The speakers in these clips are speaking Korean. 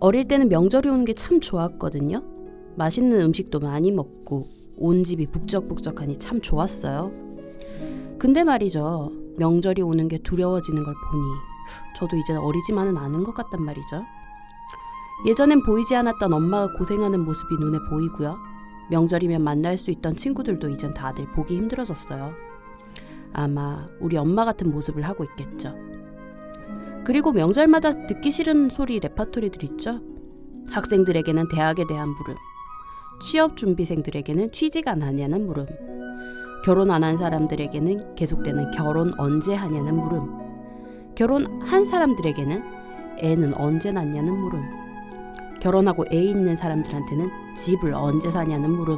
어릴 때는 명절이 오는 게 참 좋았거든요. 맛있는 음식도 많이 먹고 온 집이 북적북적하니 참 좋았어요. 근데 말이죠. 명절이 오는 게 두려워지는 걸 보니 저도 이제 어리지만은 않은 것 같단 말이죠. 예전엔 보이지 않았던 엄마가 고생하는 모습이 눈에 보이고요. 명절이면 만날 수 있던 친구들도 이젠 다들 보기 힘들어졌어요. 아마 우리 엄마 같은 모습을 하고 있겠죠. 그리고 명절마다 듣기 싫은 소리 레파토리들 있죠? 학생들에게는 대학에 대한 물음, 취업 준비생들에게는 취지가 나냐는 물음, 결혼 안 한 사람들에게는 계속되는 결혼 언제 하냐는 물음, 결혼 한 사람들에게는 애는 언제 낳냐는 물음, 결혼하고 애 있는 사람들한테는 집을 언제 사냐는 물음.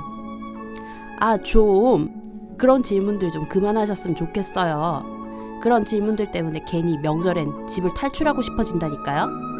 아, 좀 그런 질문들 좀 그만하셨으면 좋겠어요. 그런 질문들 때문에 괜히 명절엔 집을 탈출하고 싶어진다니까요.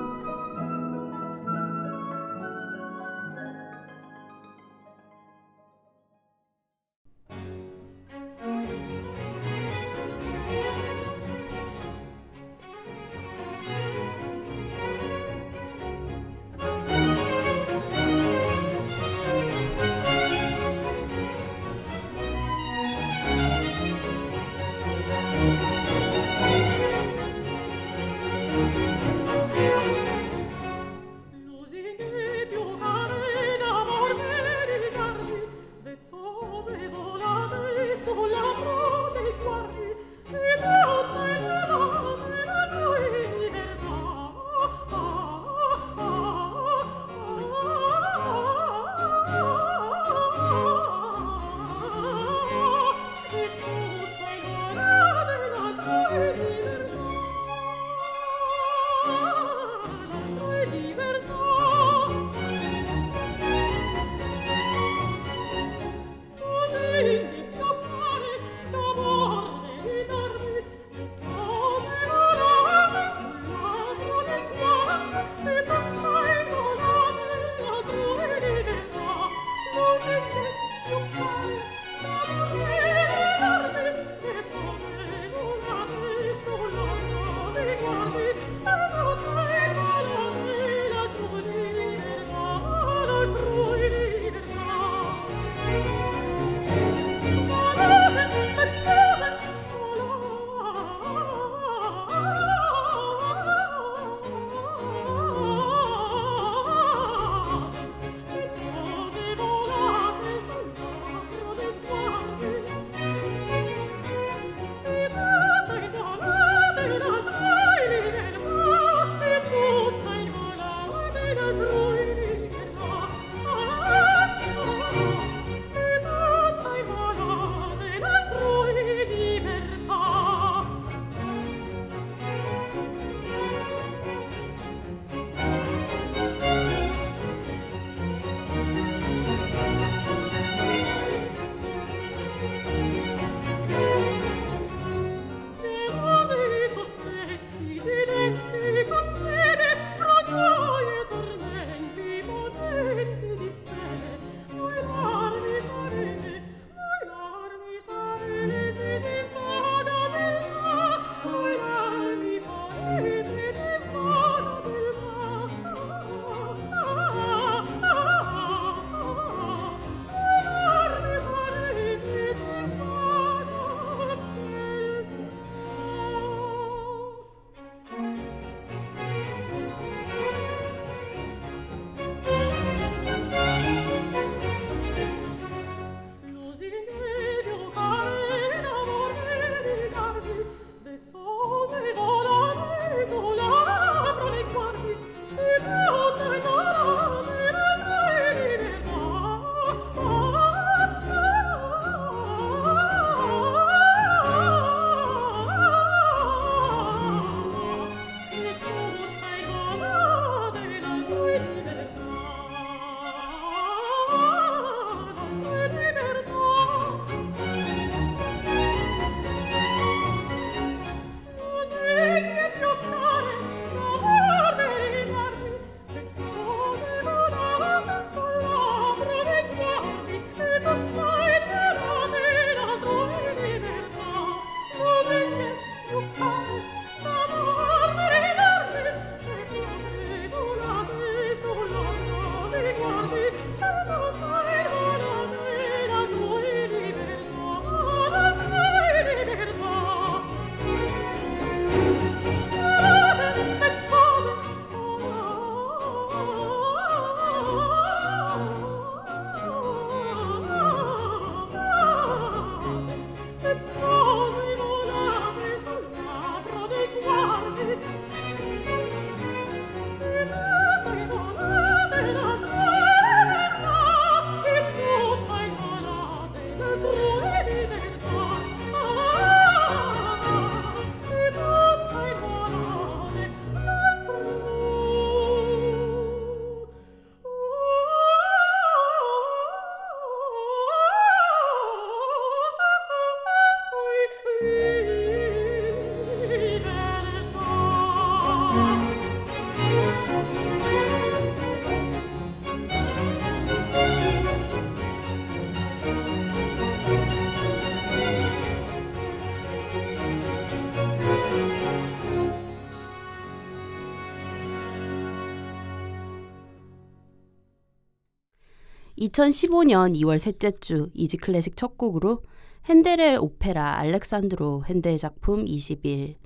2015년 2월 셋째 주 Easy Classic 첫 곡으로 헨델의 오페라 알렉산드로 헨델 작품 21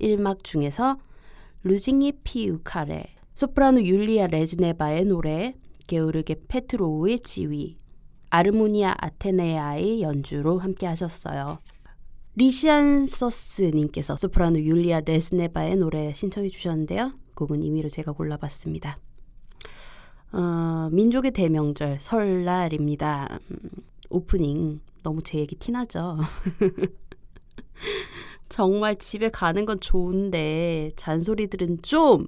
1막 중에서 Lusinghe più care 소프라노 율리아 레즈네바의 노래 게오르게 페트로우의 지휘 아르모니아 아테네아의 연주로 함께 하셨어요. 리시안서스님께서 소프라노 율리아 레즈네바의 노래 신청해 주셨는데요. 곡은 임의로 제가 골라봤습니다. 어, 민족의 대명절 설날입니다. 음, 오프닝 너무 제 얘기 티나죠? 정말 집에 가는 건 좋은데 잔소리들은 좀,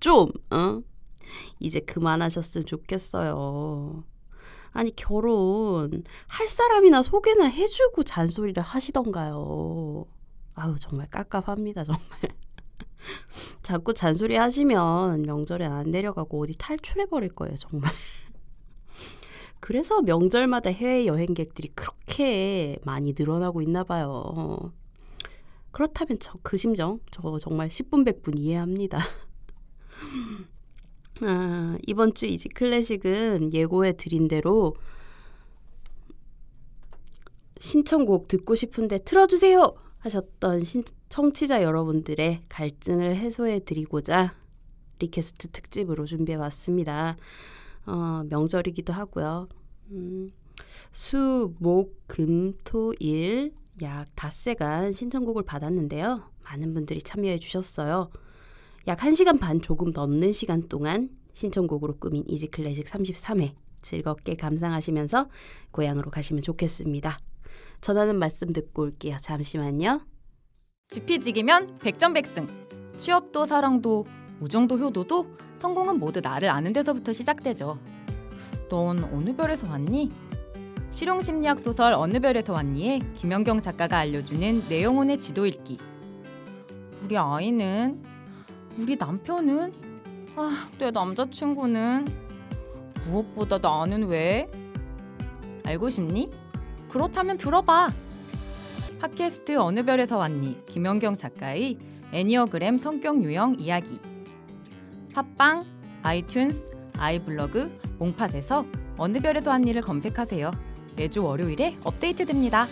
좀, 어? 이제 그만하셨으면 좋겠어요. 아니 결혼 할 사람이나 소개나 해주고 잔소리를 하시던가요. 아우 정말 깝깝합니다 정말. 자꾸 잔소리 하시면 명절에 안 내려가고 어디 탈출해 버릴 거예요 정말. 그래서 명절마다 해외 여행객들이 그렇게 많이 늘어나고 있나 봐요. 그렇다면 저 그 심정 저 정말 10분 100분 이해합니다. 아, 이번 주 이지 클래식은 예고해 드린 대로 신청곡 듣고 싶은데 틀어주세요 하셨던 신, 청취자 여러분들의 갈증을 해소해 드리고자 request 특집으로 준비해 왔습니다. 어, 명절이기도 하고요. 음, 수, 목, 금, 토, 일 약 닷새간 신청곡을 받았는데요. 많은 분들이 참여해 주셨어요. 약 1시간 반 조금 넘는 시간 동안 신청곡으로 꾸민 Easy Classic 33회 즐겁게 감상하시면서 고향으로 가시면 좋겠습니다. 전하는 말씀 듣고 올게요. 잠시만요. 지피지기면 백전백승. 취업도 사랑도 우정도 효도도 성공은 모두 나를 아는 데서부터 시작되죠. 넌 어느 별에서 왔니? 실용심리학 소설 어느 별에서 왔니에 김연경 작가가 알려주는 내 영혼의 지도 읽기. 우리 아이는 우리 남편은 아, 내 남자친구는 무엇보다 나는 왜? 알고 싶니? 그렇다면 들어봐. 팟캐스트 어느 별에서 왔니? 김연경 작가의 애니어그램 성격 유형 이야기. 팟빵, 아이튠스, 아이블로그, 몽팟에서 어느 별에서 왔니를 검색하세요. 매주 월요일에 업데이트됩니다.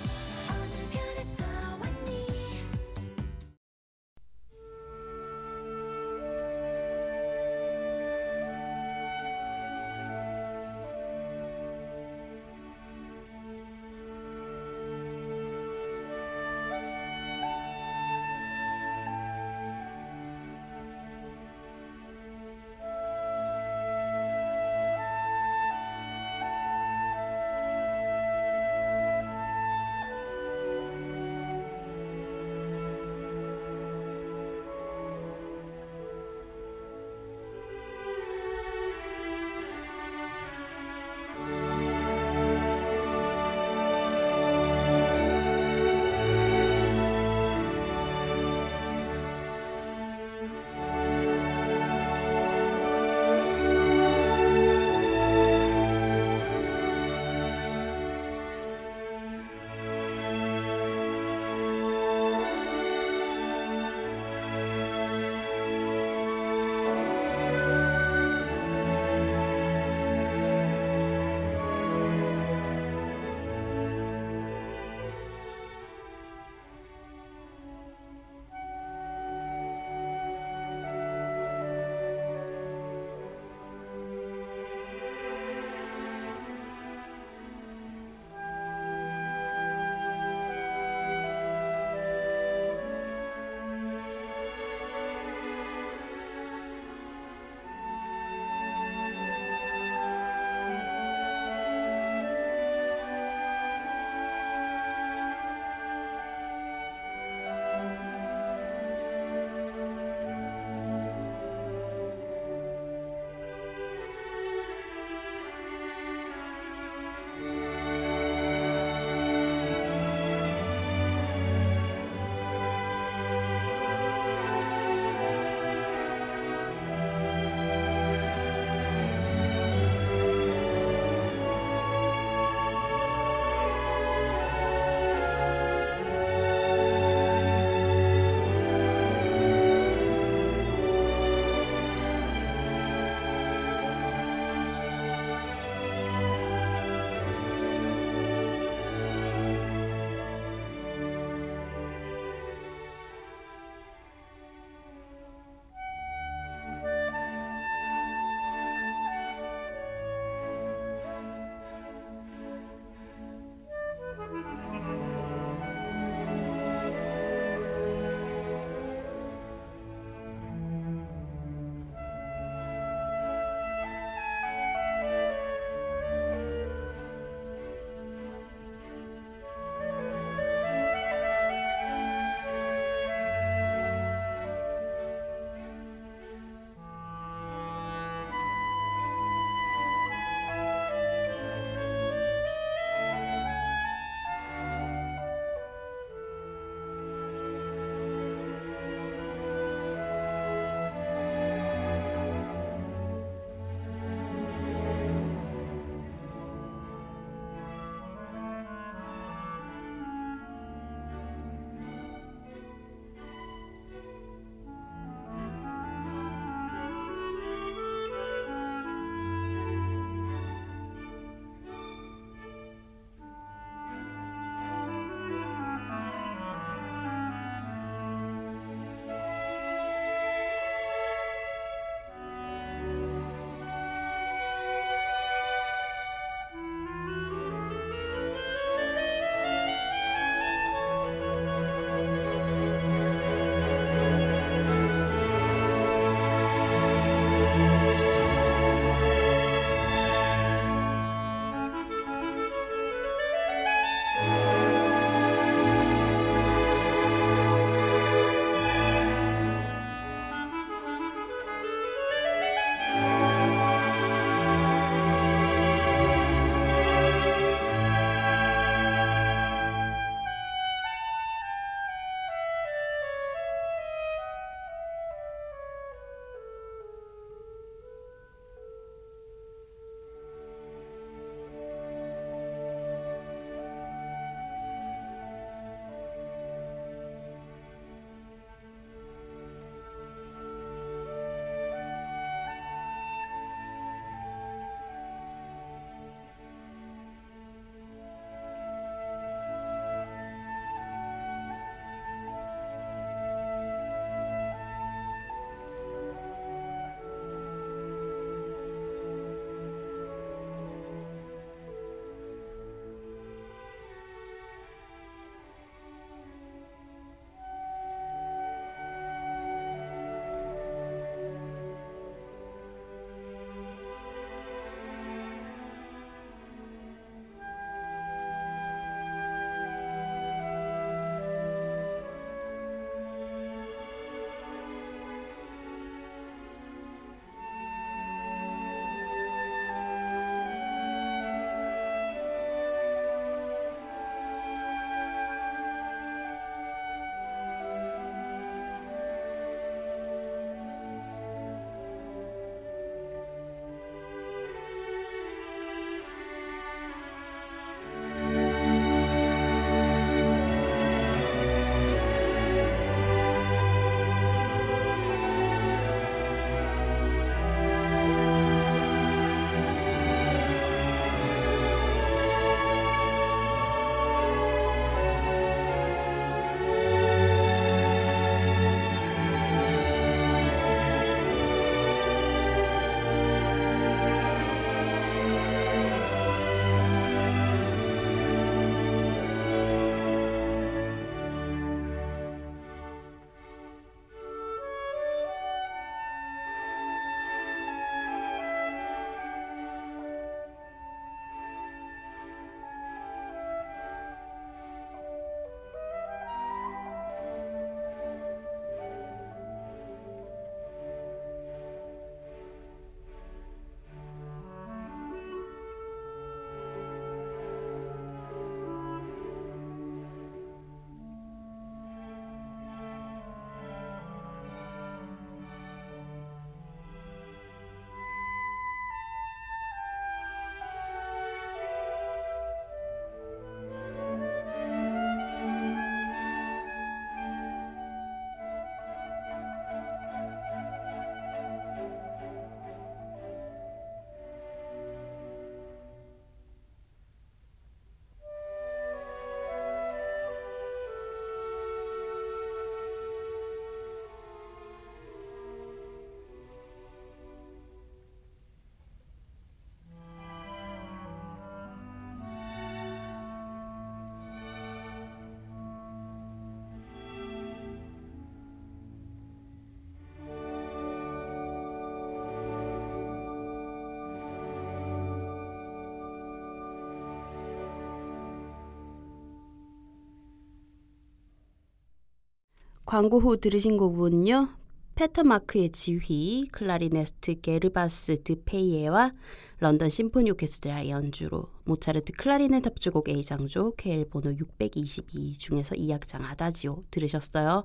광고 후 들으신 곡은요. 페터마크의 지휘, 클라리네티스트 게르바스 드페이에와 런던 심포니 오케스트라의 연주로 모차르트 클라리넷 협주곡 A장조 KL 번호 622 중에서 2악장 아다지오 들으셨어요.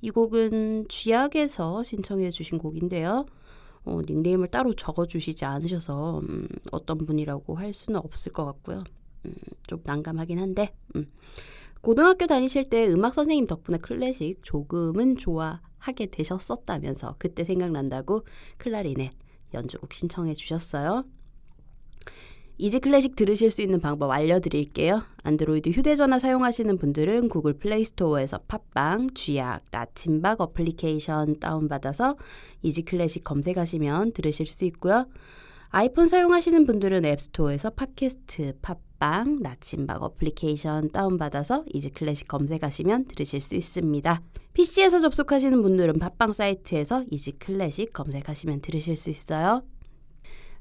이 곡은 쥐약에서 신청해 주신 곡인데요. 어, 닉네임을 따로 적어주시지 않으셔서 음, 어떤 분이라고 할 수는 없을 것 같고요. 음, 좀 난감하긴 한데 음. 고등학교 다니실 때 음악 선생님 덕분에 클래식 조금은 좋아하게 되셨었다면서 그때 생각난다고 클라리넷 연주곡 신청해 주셨어요. Easy Classic 들으실 수 있는 방법 알려드릴게요. 안드로이드 휴대전화 사용하시는 분들은 구글 플레이스토어에서 팟빵, 쥐약, 나침박 어플리케이션 다운받아서 Easy Classic 검색하시면 들으실 수 있고요. 아이폰 사용하시는 분들은 앱스토어에서 팟캐스트, 팟빵, 나침박 어플리케이션 다운받아서 Easy Classic 검색하시면 들으실 수 있습니다. PC에서 접속하시는 분들은 팟빵 사이트에서 Easy Classic 검색하시면 들으실 수 있어요.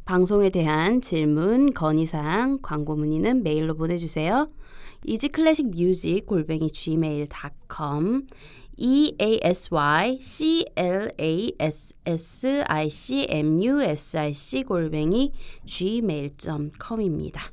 방송에 대한 질문, 건의사항, 광고 문의는 메일로 보내주세요. easyclassicmusic 골뱅이 gmail.com e a s y c l a s s i c m u s i c 골뱅이 gmail.com입니다.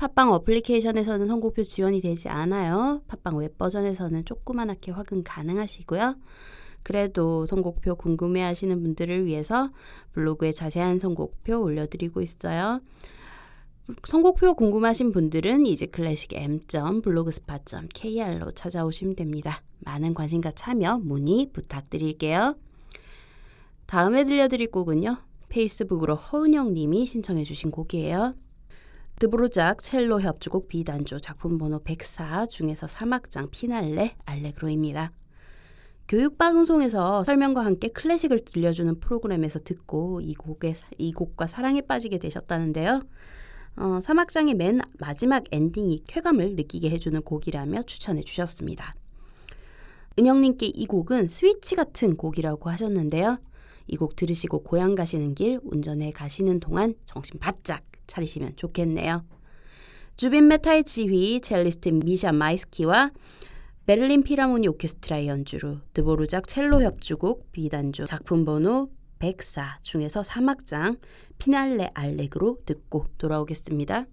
팟빵 어플리케이션에서는 선곡표 지원이 되지 않아요. 팟빵 웹 버전에서는 조그만하게 확인 가능하시고요. 그래도 선곡표 궁금해 하시는 분들을 위해서 블로그에 자세한 선곡표 올려드리고 있어요. 선곡표 궁금하신 분들은 이제 클래식 m.블로그스팟.kr로 찾아오시면 됩니다. 많은 관심과 참여 문의 부탁드릴게요. 다음에 들려드릴 곡은요. 페이스북으로 허은영 님이 신청해 주신 곡이에요. 드보르작 첼로 협주곡 B단조 작품 번호 104 중에서 3악장 피날레 알레그로입니다. 교육방송에서 설명과 함께 클래식을 들려주는 프로그램에서 듣고 이 곡에 이 곡과 사랑에 빠지게 되셨다는데요. 어, 3악장의 맨 마지막 엔딩이 쾌감을 느끼게 해주는 곡이라며 추천해 주셨습니다. 은영님께 이 곡은 스위치 같은 곡이라고 하셨는데요. 이 곡 들으시고 고향 가시는 길 운전해 가시는 동안 정신 바짝 차리시면 좋겠네요. 주빈 메타의 지휘 첼리스트 미샤 마이스키와 베를린 필하모니 오케스트라의 연주로 드보르작 첼로 협주곡 B단조 작품 번호 104 중에서 3악장 피날레 알레그로 듣고 돌아오겠습니다.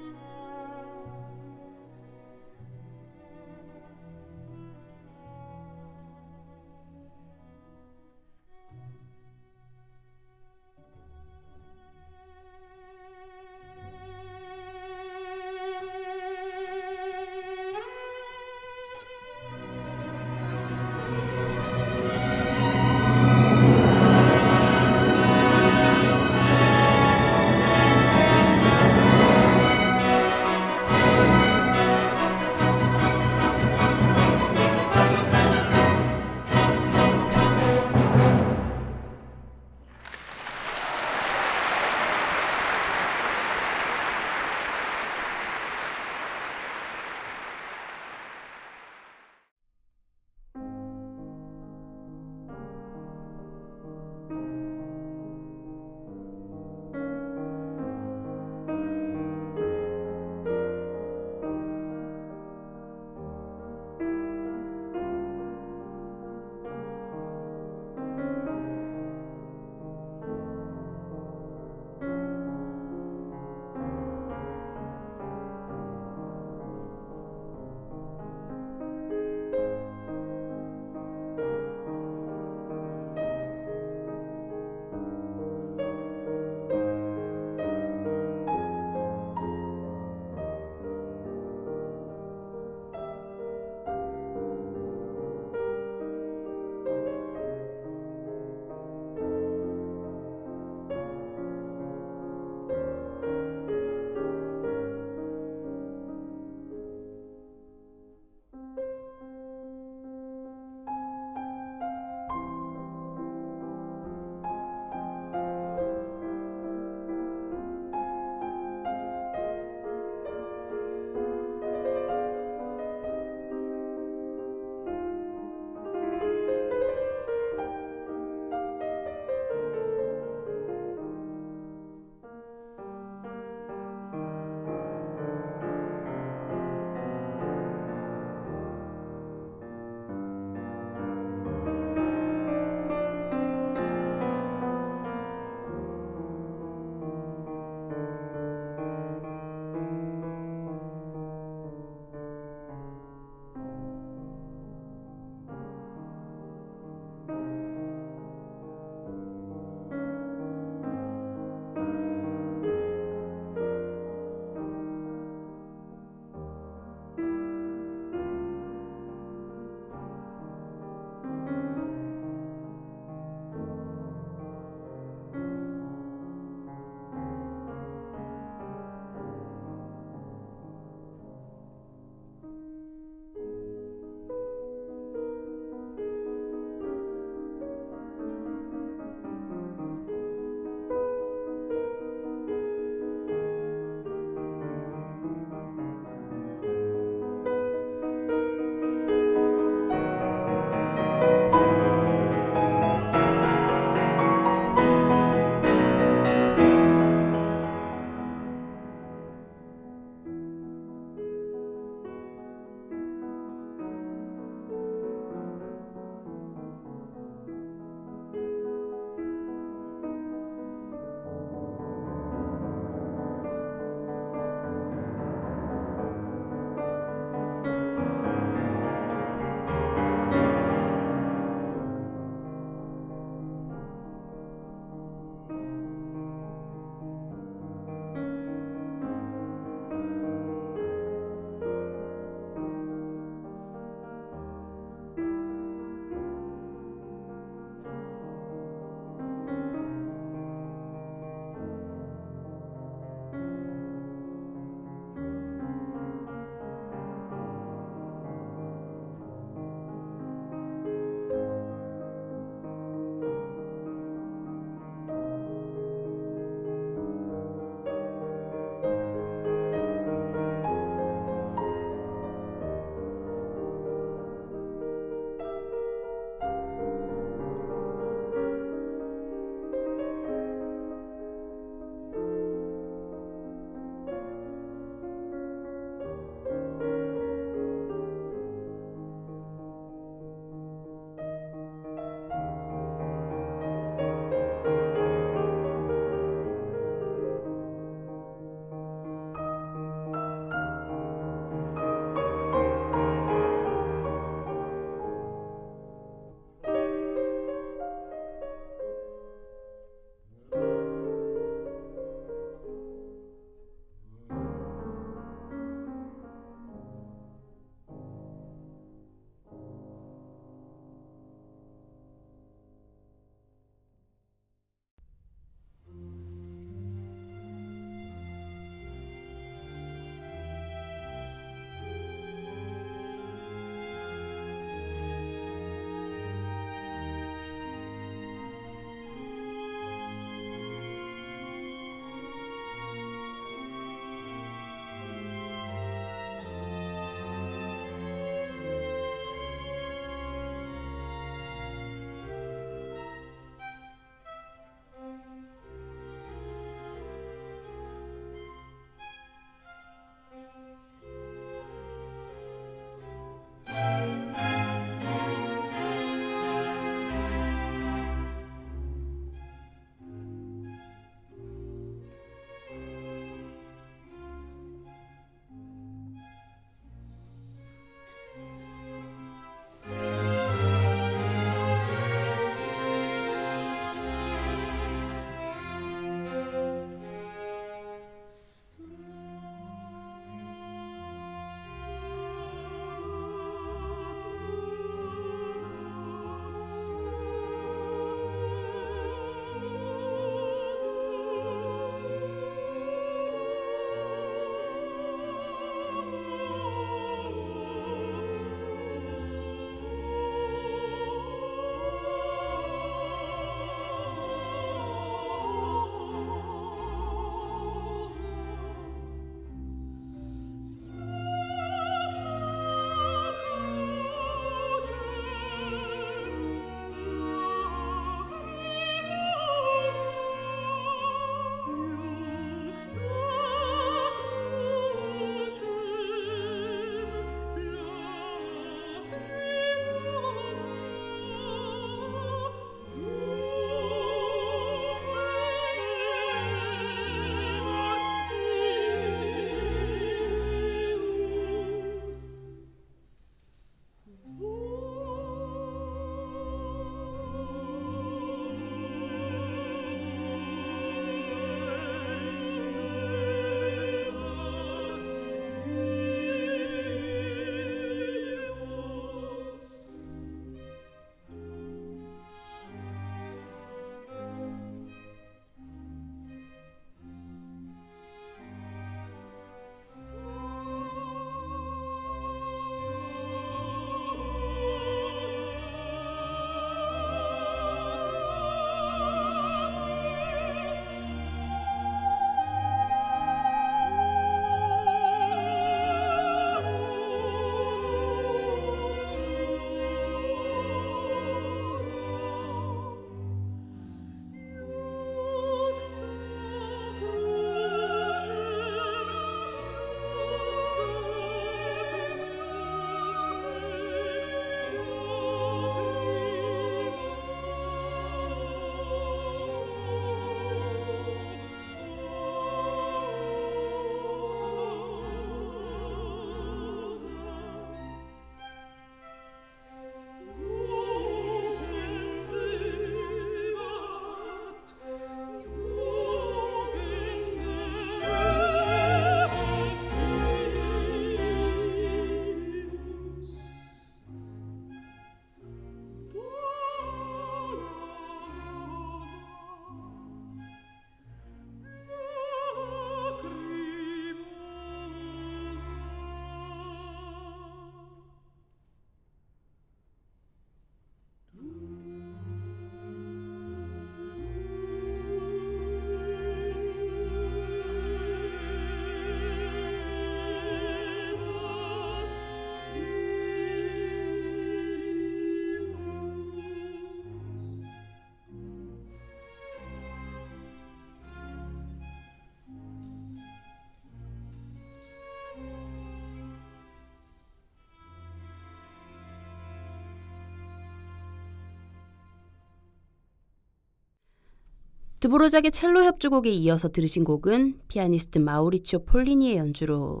드보르작의 첼로 협주곡에 이어서 들으신 곡은 피아니스트 마우리치오 폴리니의 연주로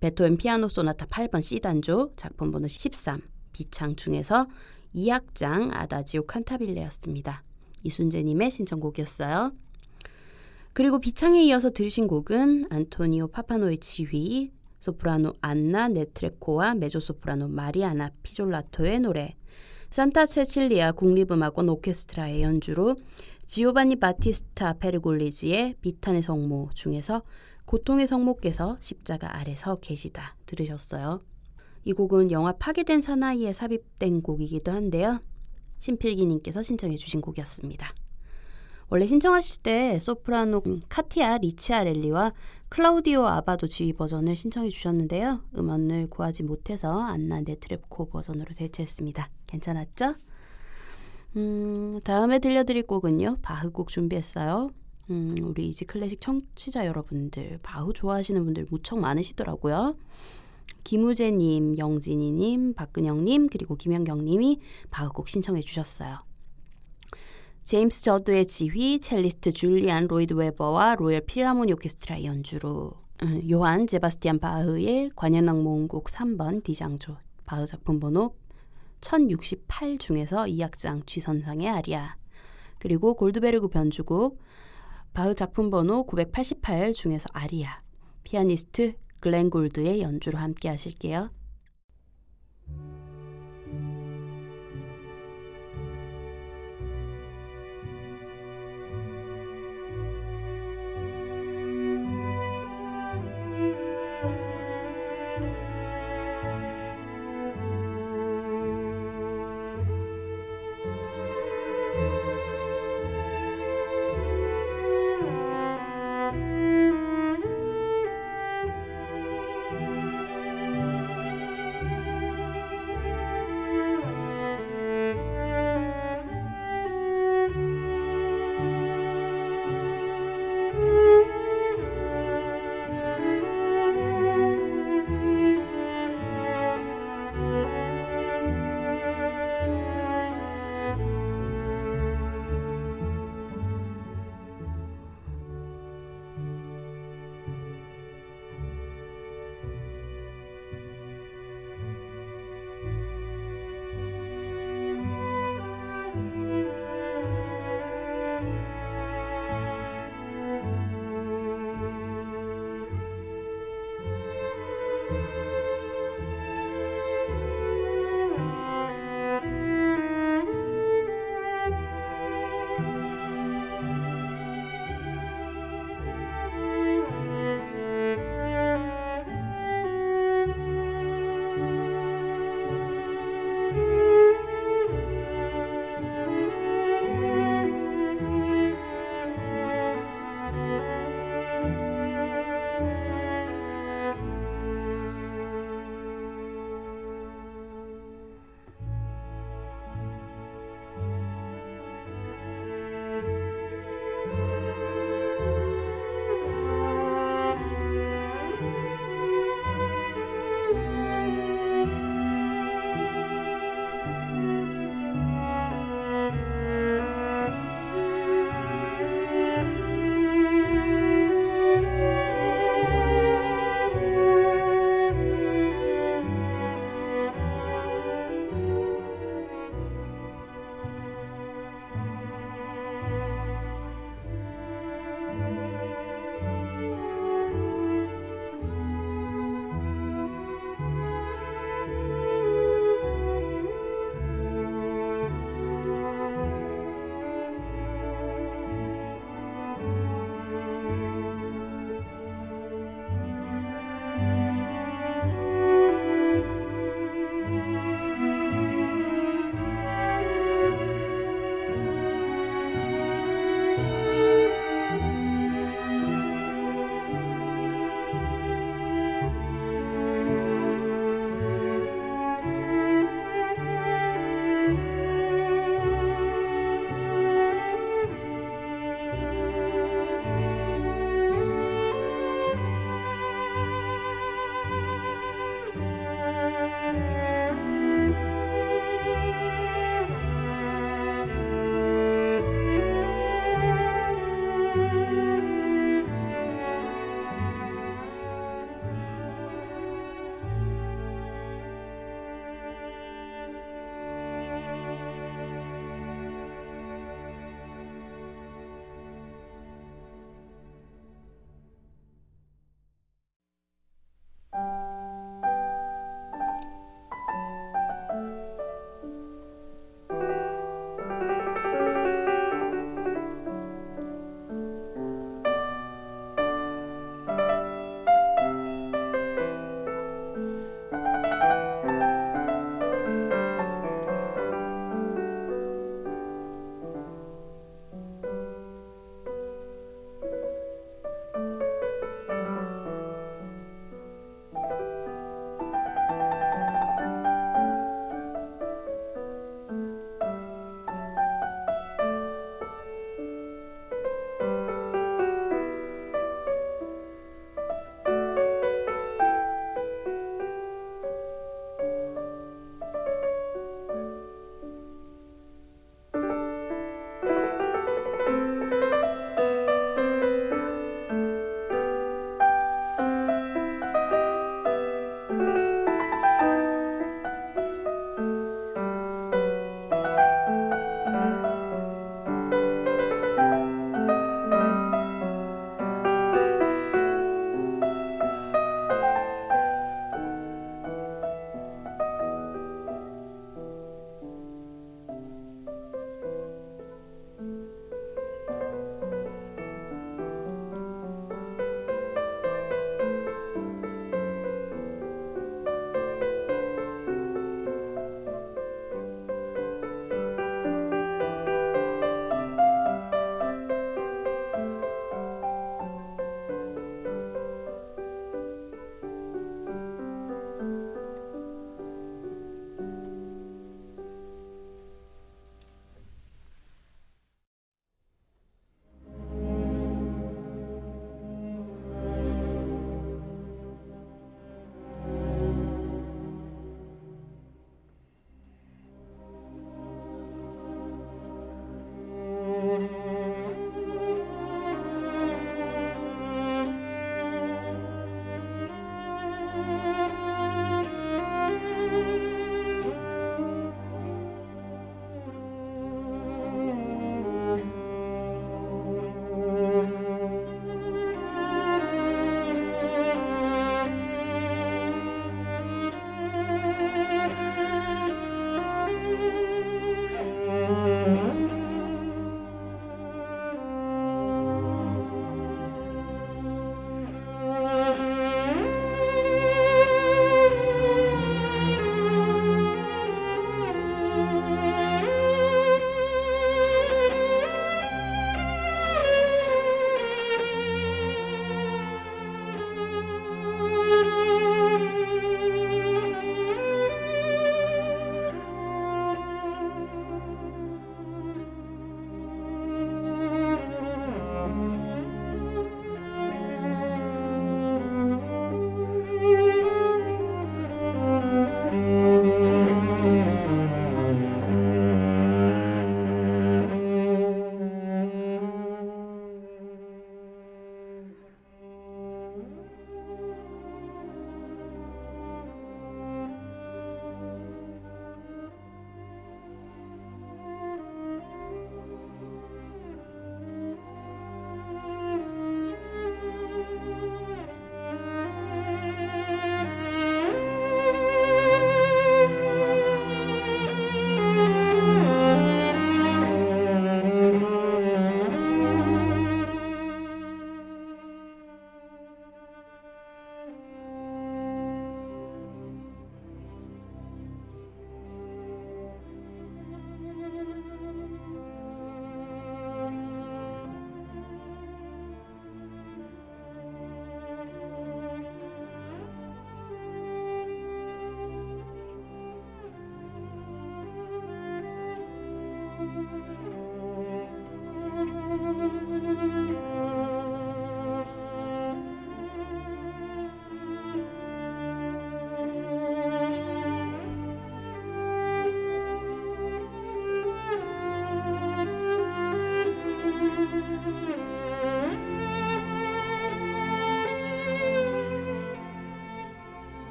베토벤 피아노 소나타 8번 C단조 작품 번호 13 비창 중에서 2악장 아다지오 칸타빌레였습니다. 이순재님의 신청곡이었어요. 그리고 비창에 이어서 들으신 곡은 안토니오 파파노의 지휘, 소프라노 안나 네트렙코와 메조소프라노 마리아나 피졸라토의 노래, 산타 세칠리아 국립음악원 오케스트라의 연주로 지오바니 바티스타 페르골리지의 비탄의 성모 중에서 고통의 성모께서 십자가 아래 서 계시다 들으셨어요. 이 곡은 영화 파괴된 사나이에 삽입된 곡이기도 한데요. 신필기님께서 신청해 주신 곡이었습니다. 원래 신청하실 때 소프라노 카티아 리치아렐리와 클라우디오 아바도 지휘 버전을 신청해 주셨는데요. 음원을 구하지 못해서 안나 네트랩코 버전으로 대체했습니다. 괜찮았죠? 음, 다음에 들려드릴 곡은요. 바흐 곡 준비했어요. 음, 우리 이지 클래식 청취자 여러분들, 바흐 좋아하시는 분들 무척 많으시더라고요. 김우재님, 영진이님, 박근영님, 그리고 김현경님이 바흐 곡 신청해 주셨어요. 제임스 저드의 지휘, 첼리스트 줄리안 로이드 웨버와 로열 필하모니 오케스트라 연주로 음, 요한 제바스티안 바흐의 관현악 모음곡 3번 D장조 바흐 작품 번호 1068 중에서 2악장 쥐선상의 아리아 그리고 골드베르그 변주곡 바흐 작품 번호 988 중에서 아리아 피아니스트 글렌 골드의 연주로 함께 하실게요.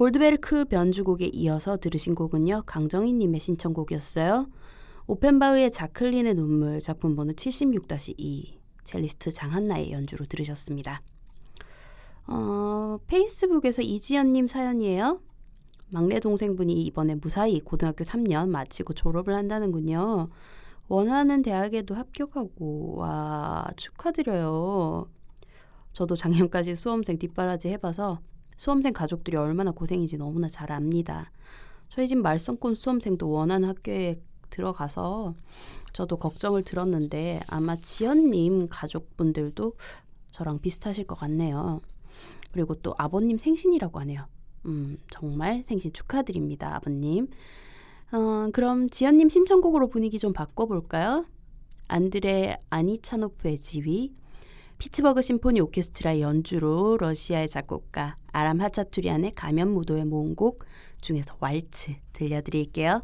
골드베르크 변주곡에 이어서 들으신 곡은요. 강정희님의 신청곡이었어요. 오펜바흐의 자클린의 눈물 작품 번호 76-2 첼리스트 장한나의 연주로 들으셨습니다. 어, 페이스북에서 이지연님 사연이에요. 막내 동생분이 이번에 무사히 고등학교 3년 마치고 졸업을 한다는군요. 원하는 대학에도 합격하고 와 축하드려요. 저도 작년까지 수험생 뒷바라지 해봐서 수험생 가족들이 얼마나 고생인지 너무나 잘 압니다. 저희 집 말썽꾼 수험생도 원하는 학교에 들어가서 저도 걱정을 들었는데 아마 지연님 가족분들도 저랑 비슷하실 것 같네요. 그리고 또 아버님 생신이라고 하네요. 음, 정말 생신 축하드립니다, 아버님. 어, 그럼 지연님 신청곡으로 분위기 좀 바꿔볼까요? 안드레 아니차노프의 지휘, 피츠버그 심포니 오케스트라 연주로 러시아의 작곡가 아람 하차투리안의 가면 무도의 모음곡 중에서 왈츠 들려드릴게요.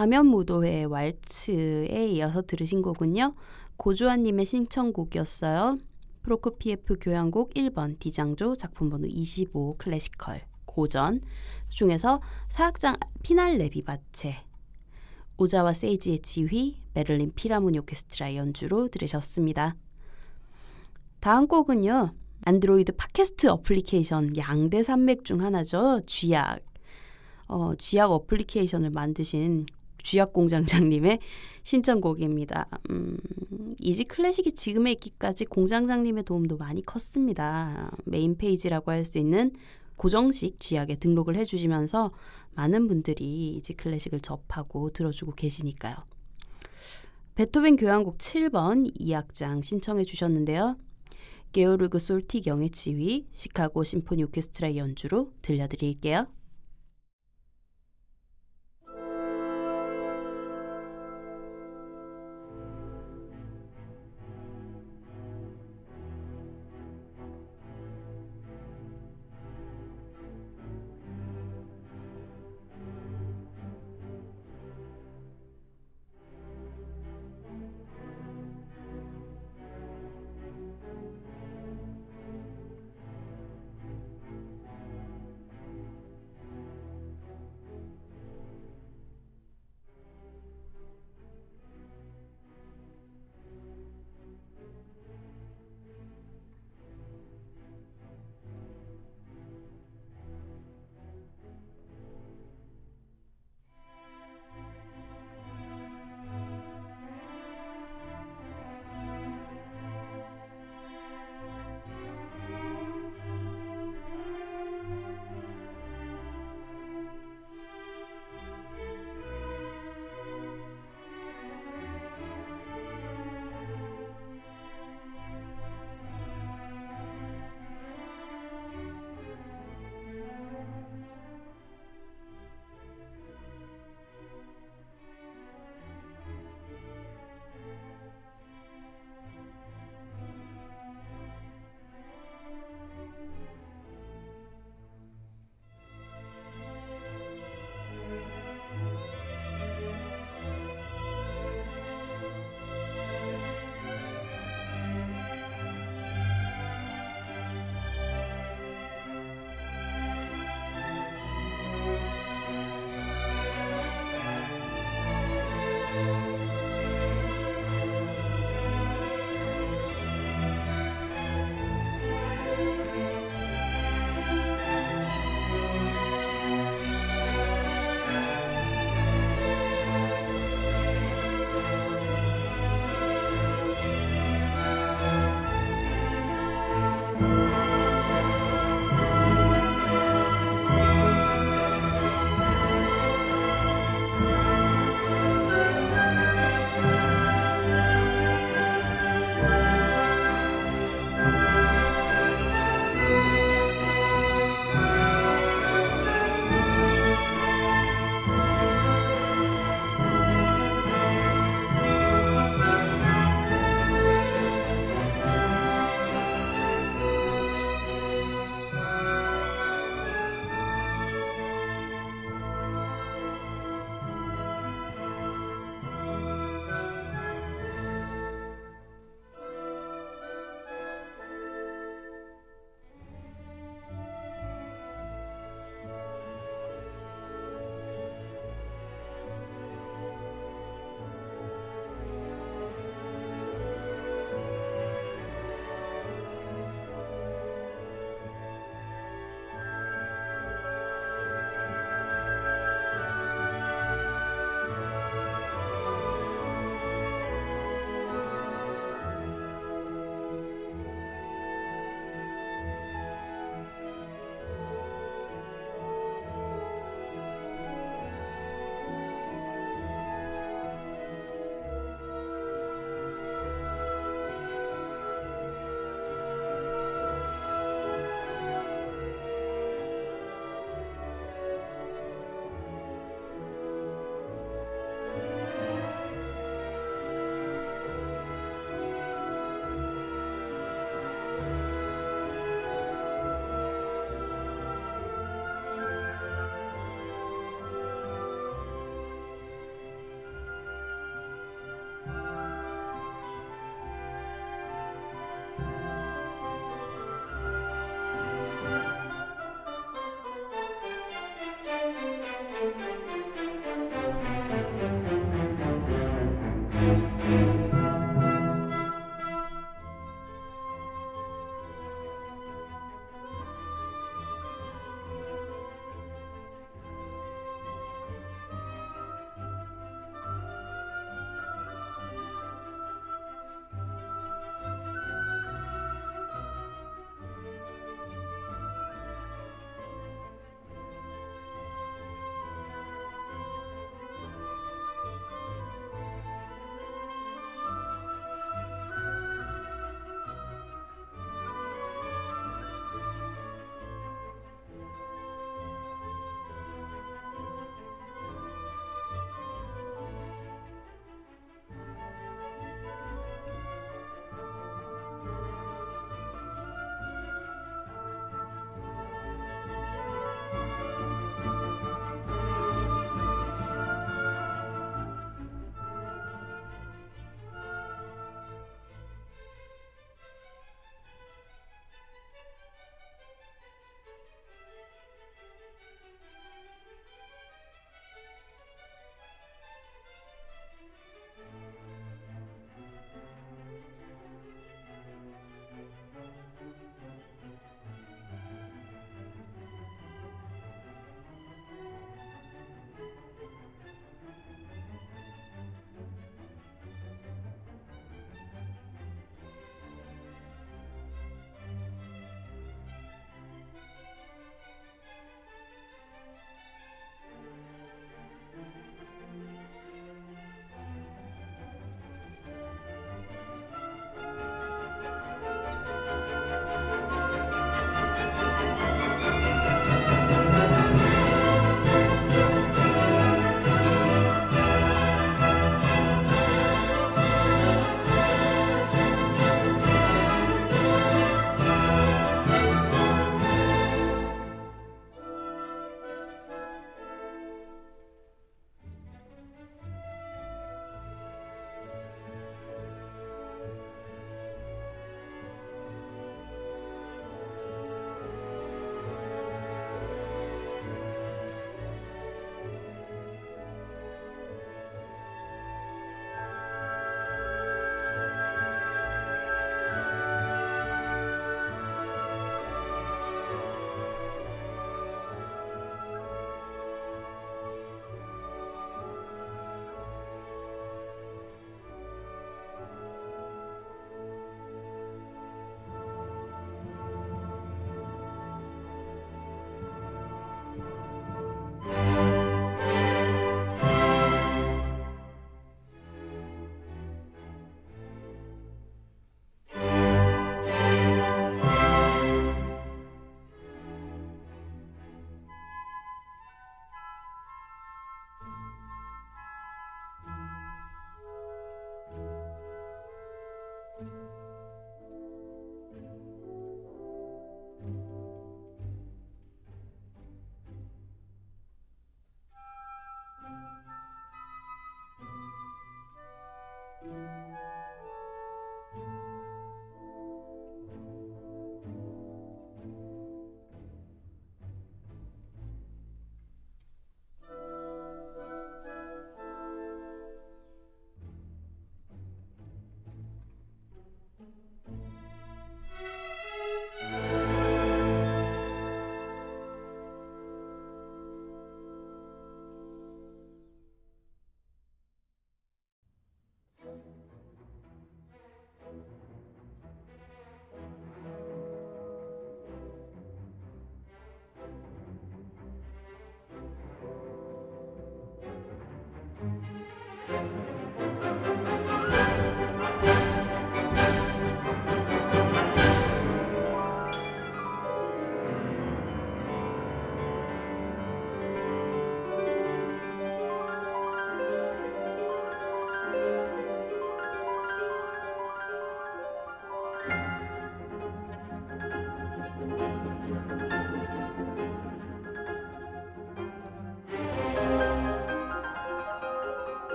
가면무도회 왈츠에 이어서 들으신 곡은요. 고주환님의 신청곡이었어요. 프로코피에프 교향곡 1번 D장조 작품 번호 25 Classical 고전 중에서 4악장 피날레 비바체 오자와 세이지의 지휘 베를린 필하모니 오케스트라 연주로 들으셨습니다. 다음 곡은요. 안드로이드 팟캐스트 어플리케이션 양대 산맥 중 하나죠. 쥐약. 어, 쥐약 어플리케이션을 만드신 쥐약 공장장님의 신청곡입니다. 음, 이지 클래식이 지금에 있기까지 공장장님의 도움도 많이 컸습니다. 메인 페이지라고 할 수 있는 고정식 쥐약에 등록을 해주시면서 많은 분들이 이지 클래식을 접하고 들어주고 계시니까요. 베토벤 교향곡 7번 2악장 신청해 주셨는데요. 게오르그 솔티 경의 지휘, 시카고 심포니 오케스트라 연주로 들려드릴게요.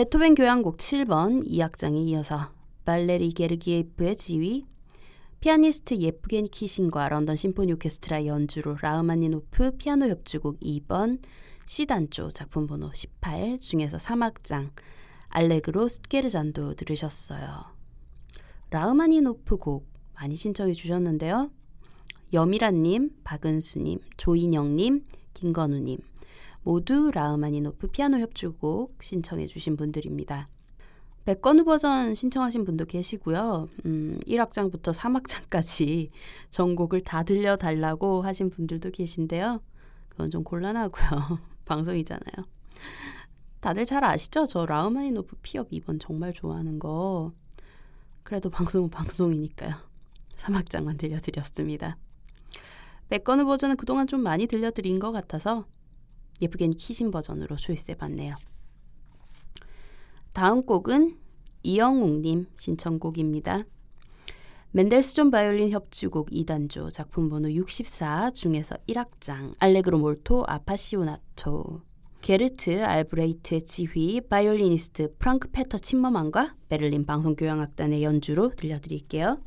베토벤 교향곡 7번 2악장에 이어서 발레리 게르기예프의 지휘, 피아니스트 예프게니 키신과 런던 심포니 오케스트라 연주로 라흐마니노프 피아노 협주곡 2번 C단조 작품 번호 18 중에서 3악장 알레그로 스케르잔도 들으셨어요. 라흐마니노프 곡 많이 신청해 주셨는데요. 여미라님, 박은수님, 조인영님, 김건우님 모두 라흐마니노프 피아노 협주곡 신청해 주신 분들입니다. 백건우 버전 신청하신 분도 계시고요. 음, 1악장부터 3악장까지 전곡을 다 들려달라고 하신 분들도 계신데요. 그건 좀 곤란하고요. 방송이잖아요. 다들 잘 아시죠? 저 라흐마니노프 피협 2번 정말 좋아하는 거. 그래도 방송은 방송이니까요. 3악장만 들려드렸습니다. 백건우 버전은 그동안 좀 많이 들려드린 것 같아서 예프게니 키신 버전으로 choice해봤네요. 다음 곡은 이영웅님 신청곡입니다. 멘델스존 바이올린 협주곡 E단조 작품 번호 64 중에서 1악장 알레그로 몰토 아파시오나토 게르트 알브레히트의 지휘 바이올리니스트 프랑크 페터 침머만과 베를린 방송교향악단의 연주로 들려드릴게요.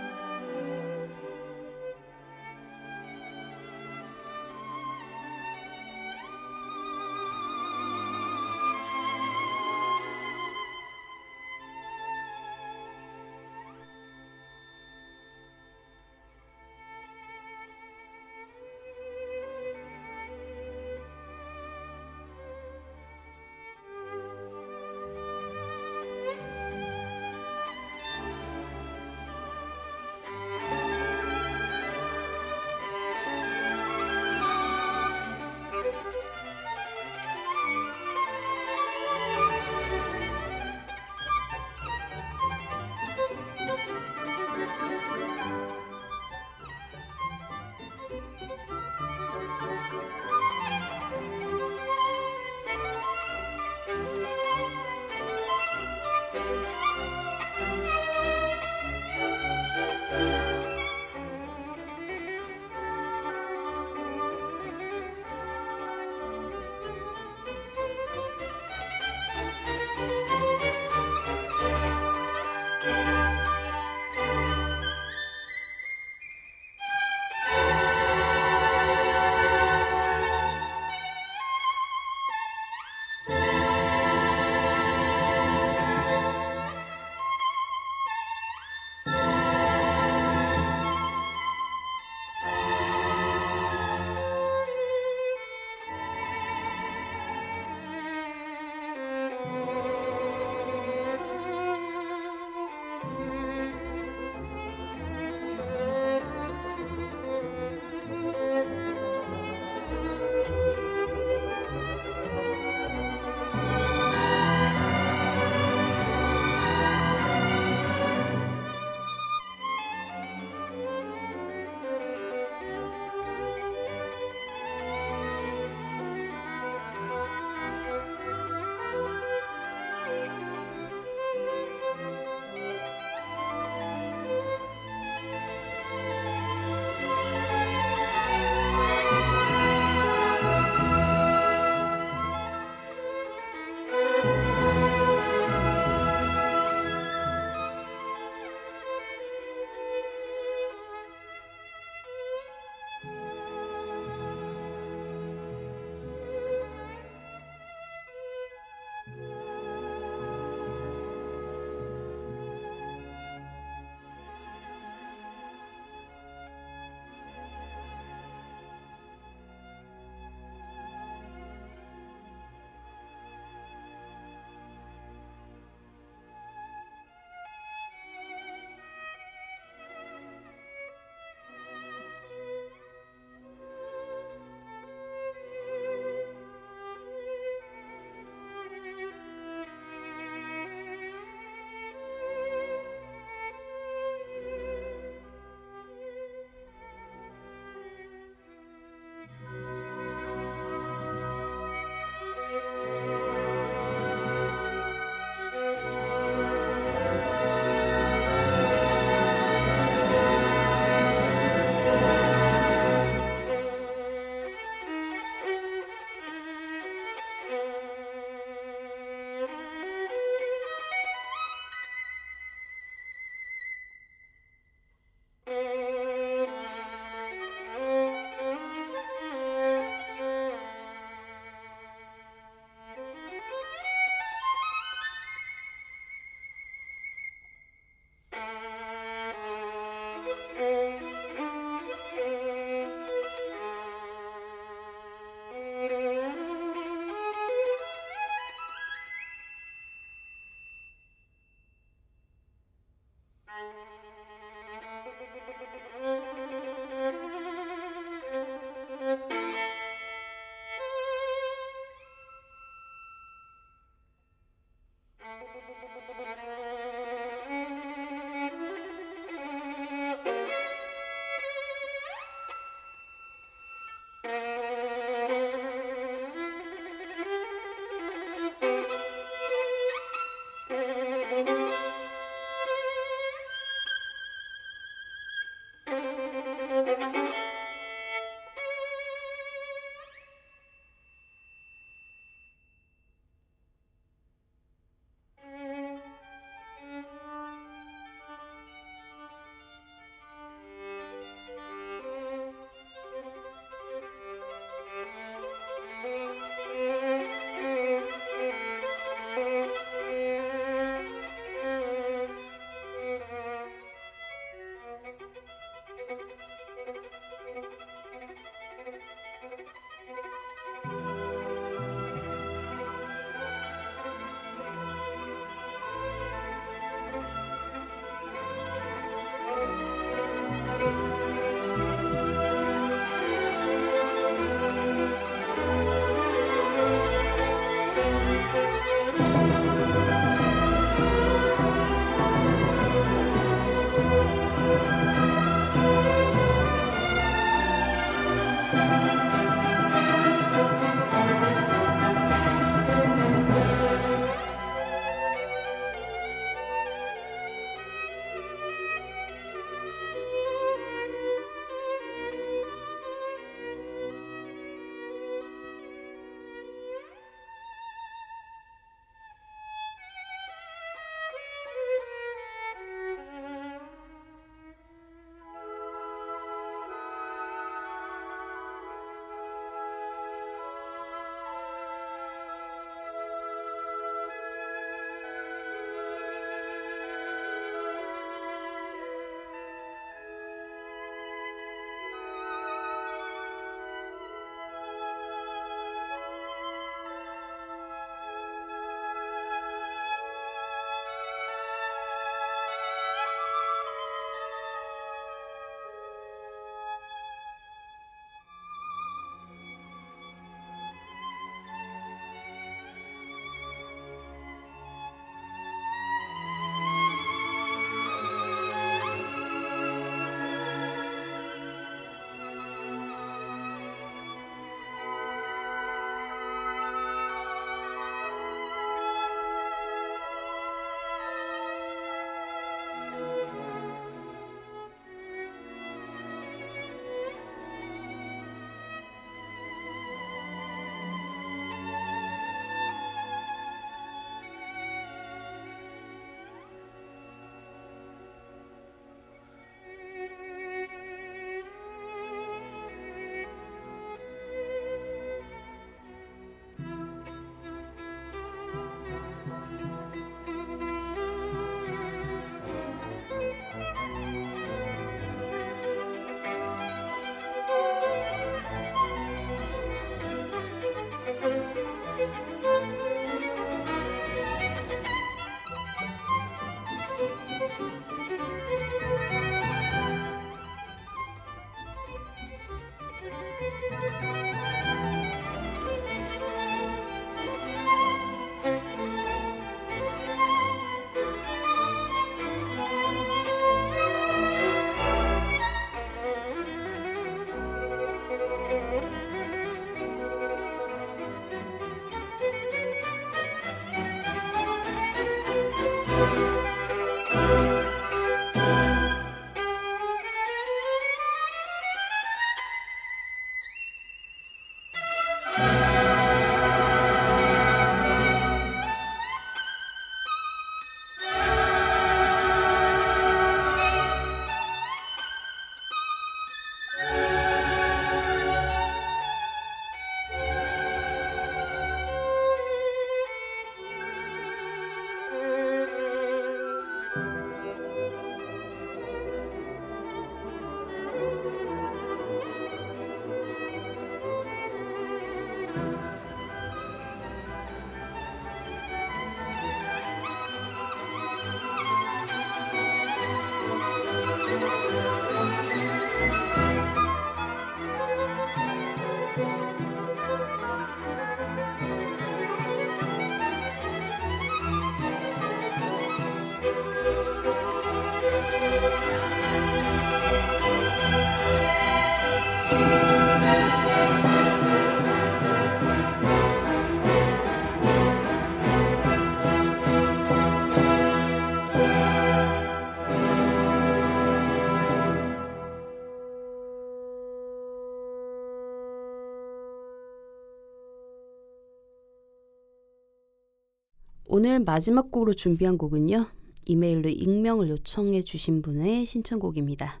오늘 마지막 곡으로 준비한 곡은요. 이메일로 익명을 요청해 주신 분의 신청곡입니다.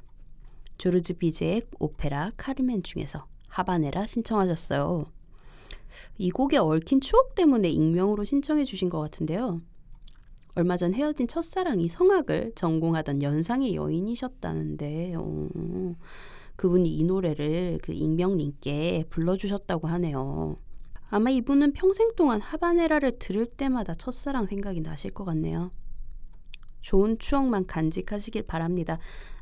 조르즈 비제의 오페라 카르멘 중에서 하바네라 신청하셨어요. 이 곡에 얽힌 추억 때문에 익명으로 신청해 주신 것 같은데요. 얼마 전 헤어진 첫사랑이 성악을 전공하던 연상의 여인이셨다는데 어, 그분이 이 노래를 그 익명님께 불러주셨다고 하네요. 아마 이분은 평생 동안 하바네라를 들을 때마다 첫사랑 생각이 나실 것 같네요. 좋은 추억만 간직하시길 바랍니다.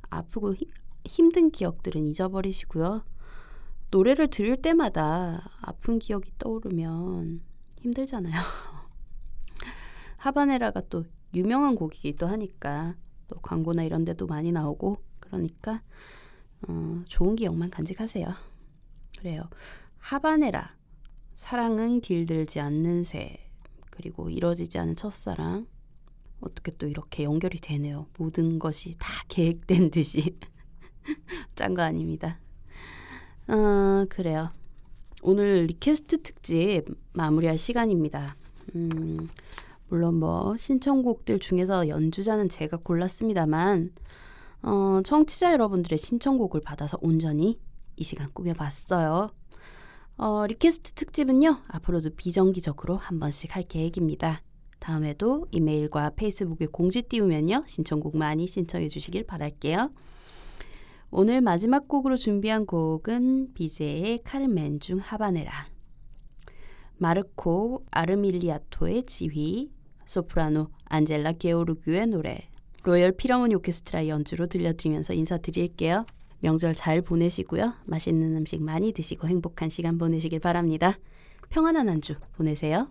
아프고 히, 힘든 기억들은 잊어버리시고요. 노래를 들을 때마다 아픈 기억이 떠오르면 힘들잖아요. 하바네라가 또 유명한 곡이기도 하니까 또 광고나 이런 데도 많이 나오고 그러니까 어, 좋은 기억만 간직하세요. 그래요. 하바네라 사랑은 길들지 않는 새 그리고 이뤄지지 않은 첫사랑 어떻게 또 이렇게 연결이 되네요. 모든 것이 다 계획된 듯이 짠 거 아닙니다. 어, 그래요. 오늘 request 특집 마무리할 시간입니다. 음, 물론 뭐 신청곡들 중에서 연주자는 제가 골랐습니다만 어, 청취자 여러분들의 신청곡을 받아서 온전히 이 시간 꾸며봤어요. 어, request 특집은요 앞으로도 비정기적으로 한 번씩 할 계획입니다. 다음에도 이메일과 페이스북에 공지 띄우면요 신청곡 많이 신청해 주시길 바랄게요. 오늘 마지막 곡으로 준비한 곡은 비제의 카르멘 중 하바네라. 마르코 아르밀리아토의 지휘, 소프라노 안젤라 게오르규의 노래, 로열 피라모니 오케스트라 연주로 들려드리면서 인사드릴게요. 명절 잘 보내시고요. 맛있는 음식 많이 드시고 행복한 시간 보내시길 바랍니다. 평안한 한 주 보내세요.